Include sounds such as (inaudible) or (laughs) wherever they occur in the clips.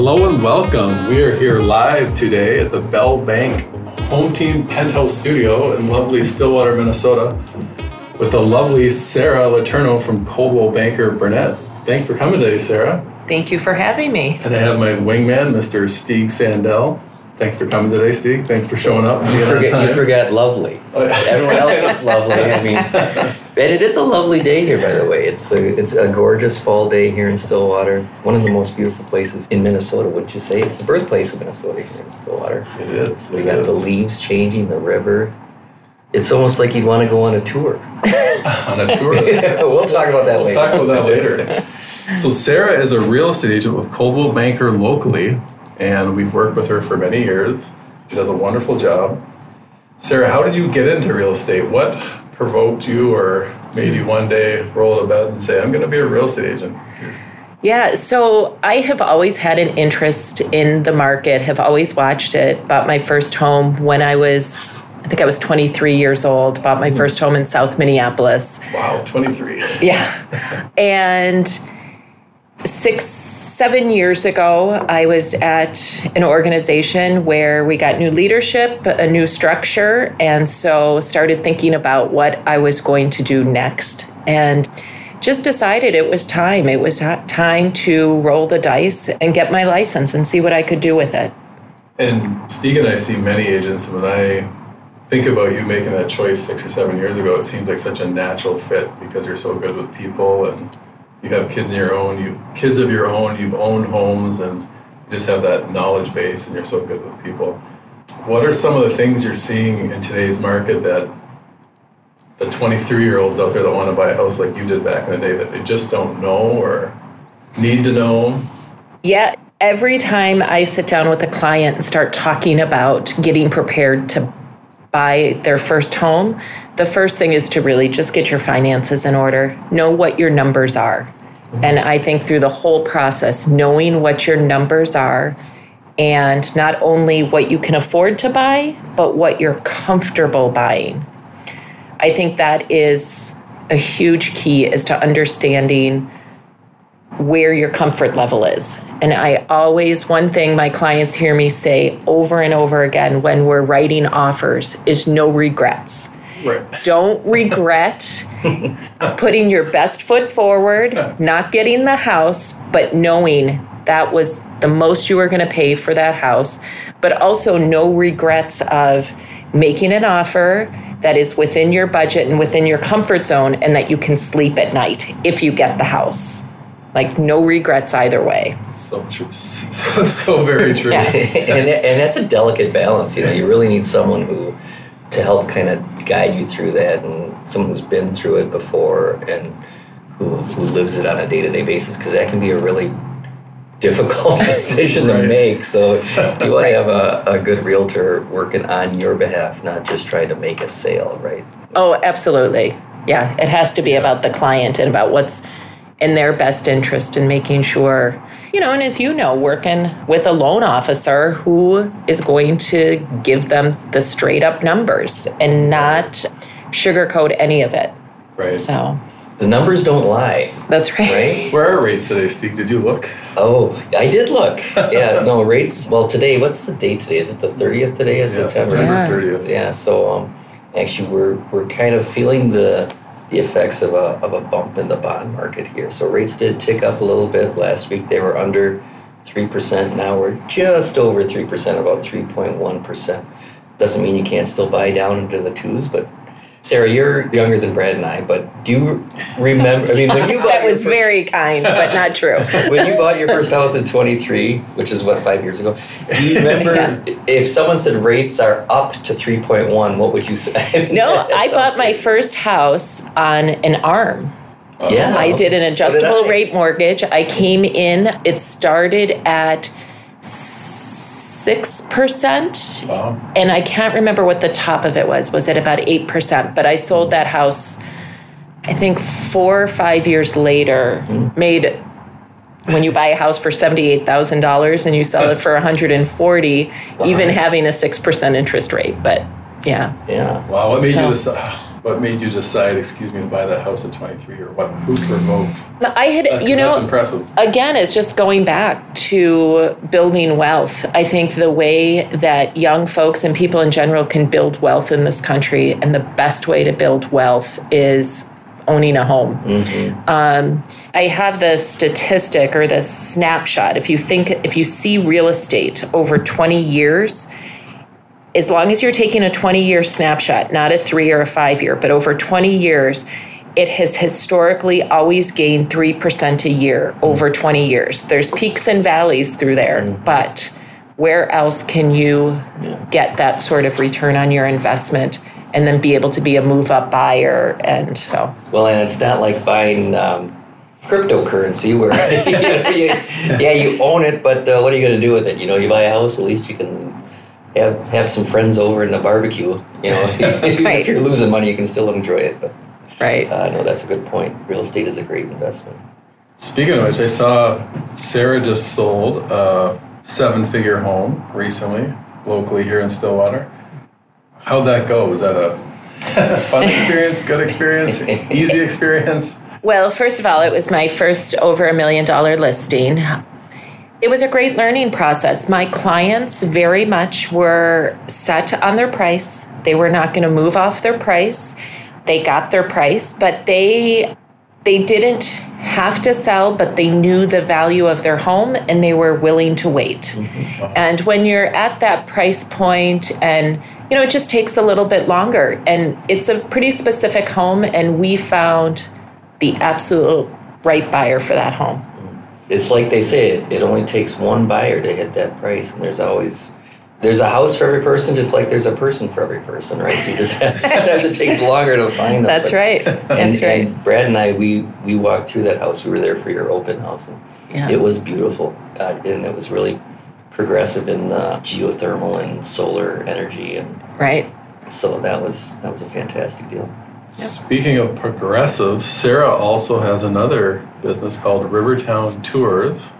Hello and welcome. We are here live today at the Bell Bank Home Team Penthouse Studio in lovely Stillwater, Minnesota, with the lovely Sarah Letourneau from Coldwell Banker Burnett. Thanks for coming today, Sarah. Thank you for having me. And I have my wingman, Mr. Stieg Sandell. Thanks for coming today, Steve. Thanks for showing up. You forget, you forget lovely. Oh. Everyone else gets lovely. I mean, and it is a lovely day here, by the way. It's a, it's a gorgeous fall day here in Stillwater. One of the most beautiful places in Minnesota, wouldn't you say? It's the birthplace of Minnesota here in Stillwater. It is. We got is. the leaves changing, the river. It's almost like you'd want to go on a tour. (laughs) on a tour. (laughs) we'll talk about that we'll later. talk about that later. So Sarah is a real estate agent with Coldwell Banker locally, and we've worked with her for many years. She does a wonderful job. Sarah, how did you get into real estate? What provoked you or made you one day roll out of bed and say, I'm going to be a real estate agent? Yeah, so I have always had an interest in the market, have always watched it. Bought my first home when I was, I think I was 23 years old, bought my mm-hmm. first home in South Minneapolis. Wow, 23. Yeah. (laughs) And six, seven years ago, I was at an organization where we got new leadership, a new structure, and so started thinking about what I was going to do next. And just decided it was time. It was time to roll the dice and get my license and see what I could do with it. And Steve and I see many agents, and when I think about you making that choice six or seven years ago, it seems like such a natural fit because you're so good with people and you have kids of your own, you kids of your own, you've owned homes, and just have that knowledge base, and you're so good with people. What are some of the things you're seeing in today's market that the 23 year olds out there that want to buy a house like you did back in the day that they just don't know or need to know? Yeah, every time I sit down with a client and start talking about getting prepared to buy their first home, the first thing is to really just get your finances in order, know what your numbers are. And I think through the whole process, knowing what your numbers are and not only what you can afford to buy, but what you're comfortable buying. I think that is a huge key is to understanding where your comfort level is. And I always, one thing my clients hear me say over and over again when we're writing offers is no regrets. Right. Don't regret (laughs) putting your best foot forward, not getting the house, but knowing that was the most you were going to pay for that house, but also no regrets of making an offer that is within your budget and within your comfort zone and that you can sleep at night if you get the house. Like no regrets either way. So true. (laughs) So, so very true. Yeah. (laughs) and, and that's a delicate balance. You know, you really need someone who to help kind of guide you through that, and someone who's been through it before and who who lives it on a day to day basis, because that can be a really difficult (laughs) decision Right. to make. So you want to have a, a good realtor working on your behalf, not just trying to make a sale, right? Oh, absolutely. Yeah, it has to be about the client and about what's in their best interest in making sure, you know, and as you know, working with a loan officer who is going to give them the straight up numbers and not sugarcoat any of it. Right. So The numbers don't lie, that's right. right? Where are rates today, Steve? Did you look? Oh, I did look. Yeah, (laughs) no rates. Well, today, what's the date today? Is it the thirtieth today of Yeah, September? September 30th. Yeah, so um, actually, we're we're kind of feeling the the effects of a of a bump in the bond market here. So rates did tick up a little bit last week. They were under three percent. Now we're just over three percent, about three point one percent. Doesn't mean you can't still buy down into the twos, but. Sarah, you're younger than Brad and I, but do you remember? I mean, when (laughs) you bought That was fir- very kind, but not true. (laughs) when you bought your first house at 23, which is what, five years ago, do you remember (laughs) Yeah. if someone said rates are up to 3.1, what would you say? No, I bought my first house on an arm. Yeah. I did an So did adjustable rate mortgage. I came in, it started at 6%. Wow. And I can't remember what the top of it was. Was it about 8%? But I sold that house, I think, four or five years later, hmm. made. When you buy a house for seventy-eight thousand dollars and you sell it for one hundred and forty, even having a six percent interest rate, but yeah, Yeah. Wow. What made So- you decide? What made you decide, excuse me, to buy that house at 23 or what, who provoked? I had, you know, That's impressive. again, it's just going back to building wealth. I think the way that young folks and people in general can build wealth in this country, and the best way to build wealth is owning a home. Um, I have this statistic or this snapshot. If you think, if you see real estate over 20 years, as long as you're taking a 20 year snapshot, not a three or a five year, but over 20 years, it has historically always gained 3% a year over 20 years. There's peaks and valleys through there, but where else can you get that sort of return on your investment and then be able to be a move up buyer? And so, Well, and it's not like buying um, cryptocurrency where (laughs) you know, you, yeah you own it, but uh, what are you going to do with it? You know, you buy a house, at least you can have have some friends over in the barbecue. You know, (laughs) (laughs) Right. if you're losing money, you can still enjoy it. But right. uh, no, that's a good point. Real estate is a great investment. Speaking of which, I saw Sarah just sold a seven figure home recently, locally here in Stillwater. How'd that go? Was that a (laughs) fun experience, good experience, easy experience? Well, first of all, it was my first over a million dollar listing. It was a great learning process. My clients very much were set on their price. They were not going to move off their price. They got their price, but they they didn't have to sell, but they knew the value of their home and they were willing to wait. Mm-hmm. And when you're at that price point and you know, it just takes a little bit longer and it's a pretty specific home and we found the absolute right buyer for that home. It's like they say, it, it only takes one buyer to hit that price, and there's always there's a house for every person, just like there's a person for every person, right? You just have, (laughs) sometimes it takes longer to find them. That's but- right. And, That's right. and Brad and I, we we walked through that house. We were there for your open house, and Yeah. it was beautiful, uh, and it was really progressive in uh, geothermal and solar energy, and Right. so that was that was a fantastic deal. Speaking of progressive, Sarah also has another business called Rivertown Tours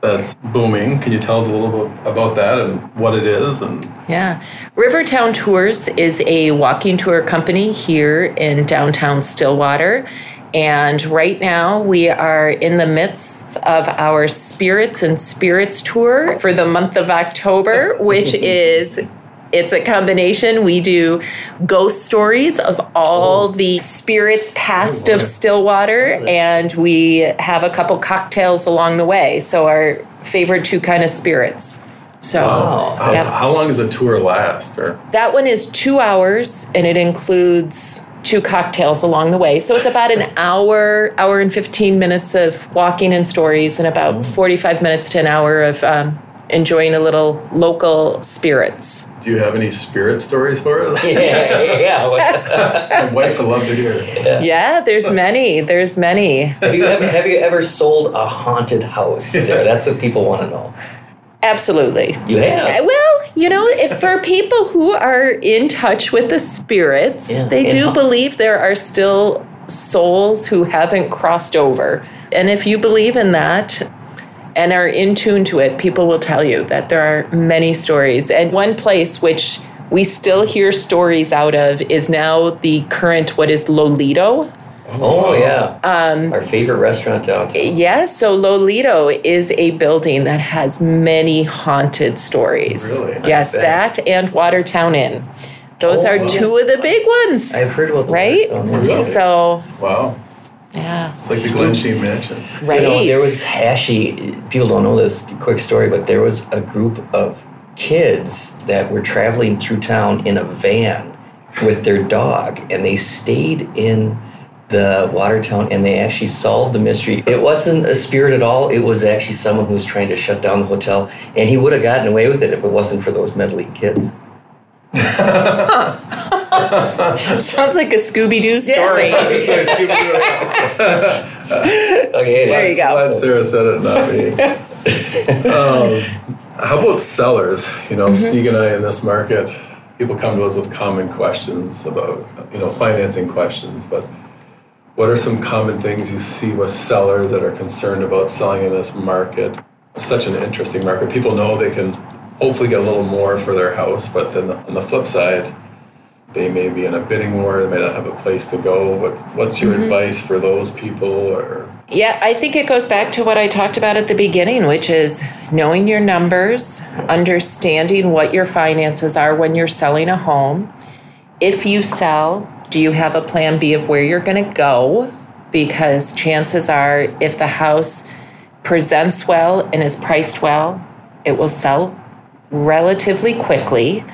that's booming. Can you tell us a little bit about that and what it is? And Yeah. Rivertown Tours is a walking tour company here in downtown Stillwater. And right now we are in the midst of our Spirits and Spirits tour for the month of October, which (laughs) is it's a combination. We do ghost stories of all the spirits past of Stillwater, and we have a couple cocktails along the way. So our favorite two kind of spirits. So Wow. how, Yep. how long does a tour last? Or that one is two hours and it includes two cocktails along the way. So it's about an hour, hour and 15 minutes of walking and stories and about 45 minutes to an hour of um, enjoying a little local spirits. do you have any spirit stories for us? (laughs) Yeah, yeah. (laughs) My wife would love to hear. Yeah, there's (laughs) many. There's many. have you ever have you ever sold a haunted house? Sarah? That's what people want to know. Absolutely. You have. Uh, well, you know, if for people who are in touch with the spirits, Yeah. they And do how- believe there are still souls who haven't crossed over. And if you believe in that and are in tune to it, people will tell you that there are many stories. And one place which we still hear stories out of is now the current what is Lolito. Oh yeah. Um, Our favorite restaurant downtown. Yes, so Lolito is a building that has many haunted stories. Really? Yes, that and Watertown Inn. Those Oh, are yes. two of the big ones. I've heard about the right? Really? So, Wow. Yeah. It's like the Glensheen Mansion. Right. You know, there was Hashi. People don't know this quick story, but there was a group of kids that were traveling through town in a van with their dog, and they stayed in the Watertown, and they actually solved the mystery. It wasn't a spirit at all. It was actually someone who was trying to shut down the hotel, and he would have gotten away with it if it wasn't for those meddling kids. (laughs) Sounds like a Scooby Doo story. (laughs) Okay, There you go. Glad Sarah said it, not me. (laughs) um, how about sellers? You know, Steve and I in this market, people come to us with common questions about, you know, financing questions, but what are some common things you see with sellers that are concerned about selling in this market? It's such an interesting market. People know they can hopefully get a little more for their house, but then on the flip side, they may be in a bidding war, they may not have a place to go. What, what's your mm-hmm. advice for those people? Or Yeah, I think it goes back to what I talked about at the beginning, which is knowing your numbers, understanding what your finances are when you're selling a home. If you sell, do you have a plan B of where you're going to go? Because chances are, if the house presents well and is priced well, it will sell relatively quickly.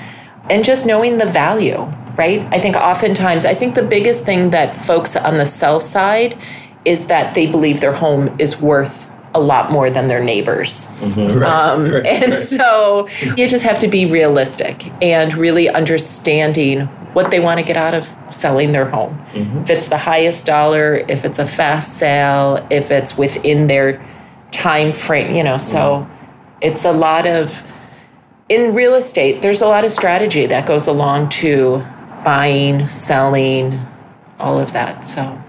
And just knowing the value, right? I think oftentimes, I think the biggest thing that folks on the sell side is that they believe their home is worth a lot more than their neighbors. Mm-hmm. right, Um, right, (laughs) and right. so you just have to be realistic and really understanding what they want to get out of selling their home. Mm-hmm. If it's the highest dollar, if it's a fast sale, if it's within their time frame, you know, so mm-hmm. it's a lot of in real estate, there's a lot of strategy that goes along to buying, selling, all of that. So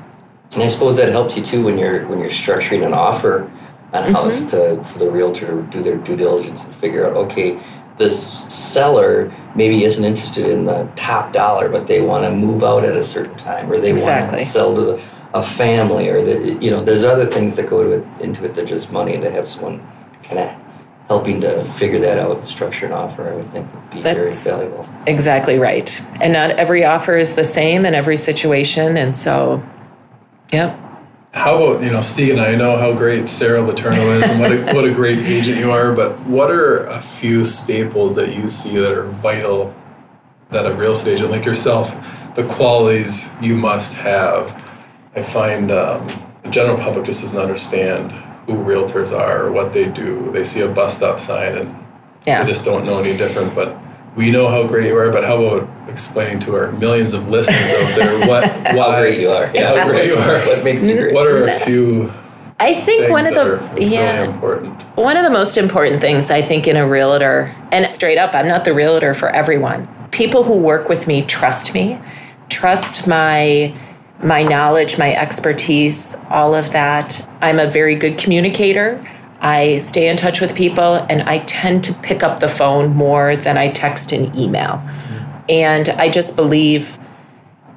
And I suppose that helps you too when you're when you're structuring an offer on a mm-hmm. house to for the realtor to do their due diligence and figure out okay this seller maybe isn't interested in the top dollar but they want to move out at a certain time or they want to sell to the, a family or the, you know there's other things that go to it, into it than just money and to have someone kind of helping to figure that out structure an offer I would think would be very valuable. Exactly right. And not every offer is the same in every situation. And so, yep. How about you know, Steve and I know how great Sarah Letourneau is, and what a, what a great (laughs) agent you are. But what are a few staples that you see that are vital that a real estate agent like yourself, the qualities you must have? I find um, the general public just doesn't understand who realtors are or what they do. They see a bus stop sign and Yeah. they just don't know any different. But we know how great you are. But how about explaining to our millions of listeners out there (laughs) what why How great you are. how great you are. What makes you great? What are a mm-hmm. few I think one of the are really yeah important? one of the most important things I think in a realtor and straight up I'm not the realtor for everyone. People who work with me trust me, trust my my knowledge, my expertise, all of that. I'm a very good communicator. I stay in touch with people and I tend to pick up the phone more than I text and email. And I just believe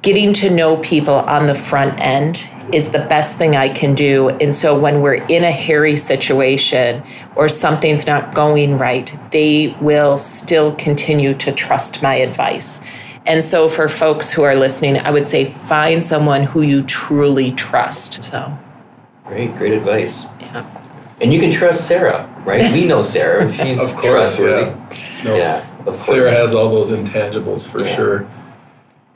getting to know people on the front end is the best thing I can do. And so when we're in a hairy situation or something's not going right, they will still continue to trust my advice. And so for folks who are listening, I would say find someone who you truly trust. So, Great, great advice. yeah. And you can trust Sarah, right? We know Sarah. (laughs) She's Of course, trustworthy. yeah. No, Yeah, of course. Sarah has all those intangibles for Yeah. sure.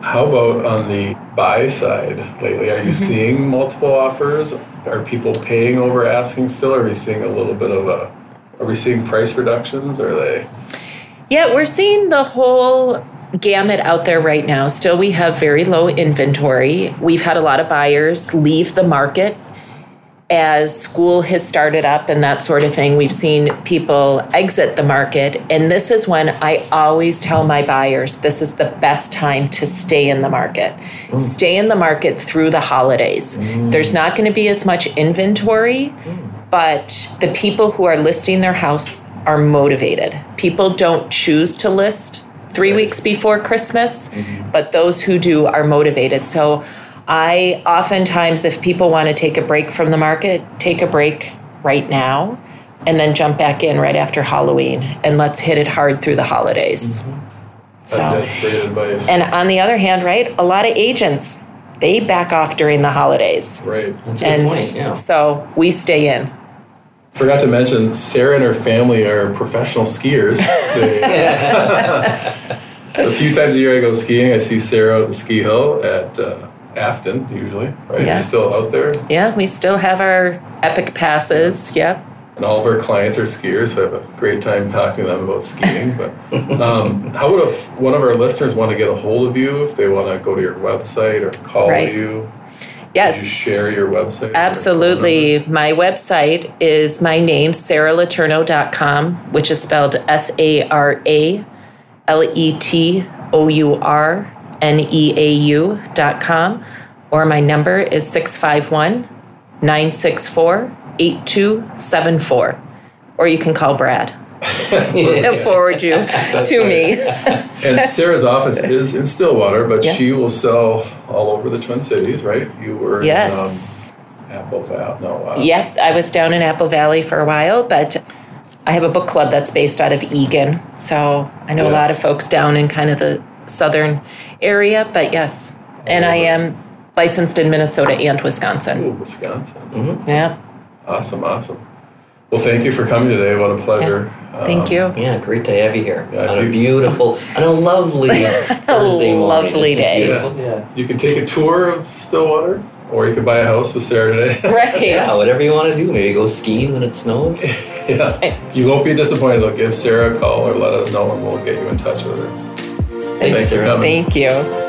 How about on the buy side lately? Are you mm-hmm. seeing multiple offers? Are people paying over asking still? Are we seeing a little bit of a? Are we seeing price reductions? Are they? Yeah, we're seeing the whole gamut out there right now. Still, we have very low inventory. We've had a lot of buyers leave the market as school has started up and that sort of thing. We've seen people exit the market. And this is when I always tell my buyers this is the best time to stay in the market. Mm. Stay in the market through the holidays. Mm. There's not going to be as much inventory, mm. but the people who are listing their house are motivated. People don't choose to list three weeks before Christmas, mm-hmm. but those who do are motivated. So I oftentimes, if people want to take a break from the market, take a break right now and then jump back in right after Halloween and let's hit it hard through the holidays. Mm-hmm. So, That's great advice. and on the other hand, right, a lot of agents, they back off during the holidays. right. That's a good And point. Yeah. so we stay in. Forgot to mention, Sarah and her family are professional skiers. (laughs) They, a few times a year I go skiing. I see Sarah at the ski hill at uh, Afton, usually. Right? Yeah. You still out there? Yeah, we still have our epic passes. Yep. and all of our clients are skiers, so I have a great time talking to them about skiing. But (laughs) um, how would if one of our listeners want to get a hold of you if they want to go to your website or call Right. you? Yes. You share your website? Absolutely. My website is my name, saraletourneau.com, which is spelled S A R A L E T O U R N E A U.com, or my number is 651 964 8274. Or you can call Brad. (laughs) They'll (laughs) forward you to me. (laughs) And Sarah's office is in Stillwater, but Yeah. she will sell all over the Twin Cities, right? You were in Yes. um, Apple Valley. No, uh, Yep, I was down in Apple Valley for a while, but I have a book club that's based out of Eagan. So I know a lot of folks down in kind of the southern area, but yes. And I am licensed in Minnesota and Wisconsin. Ooh, Wisconsin. Mm-hmm. Yeah, Awesome, awesome. Well, thank you for coming today. What a pleasure. Thank Um, you. Yeah, great to have you here Yeah, on if a beautiful, on a lovely (laughs) Thursday morning. lovely day. beautiful? Yeah. You can take a tour of Stillwater, or you can buy a house with Sarah today. (laughs) Right. Yeah, whatever you want to do. Maybe go skiing when it snows. (laughs) yeah. You won't be disappointed. Though. Give Sarah a call or let us know, and we'll get you in touch with her. Thanks, Thanks for Sarah. coming. Thank you.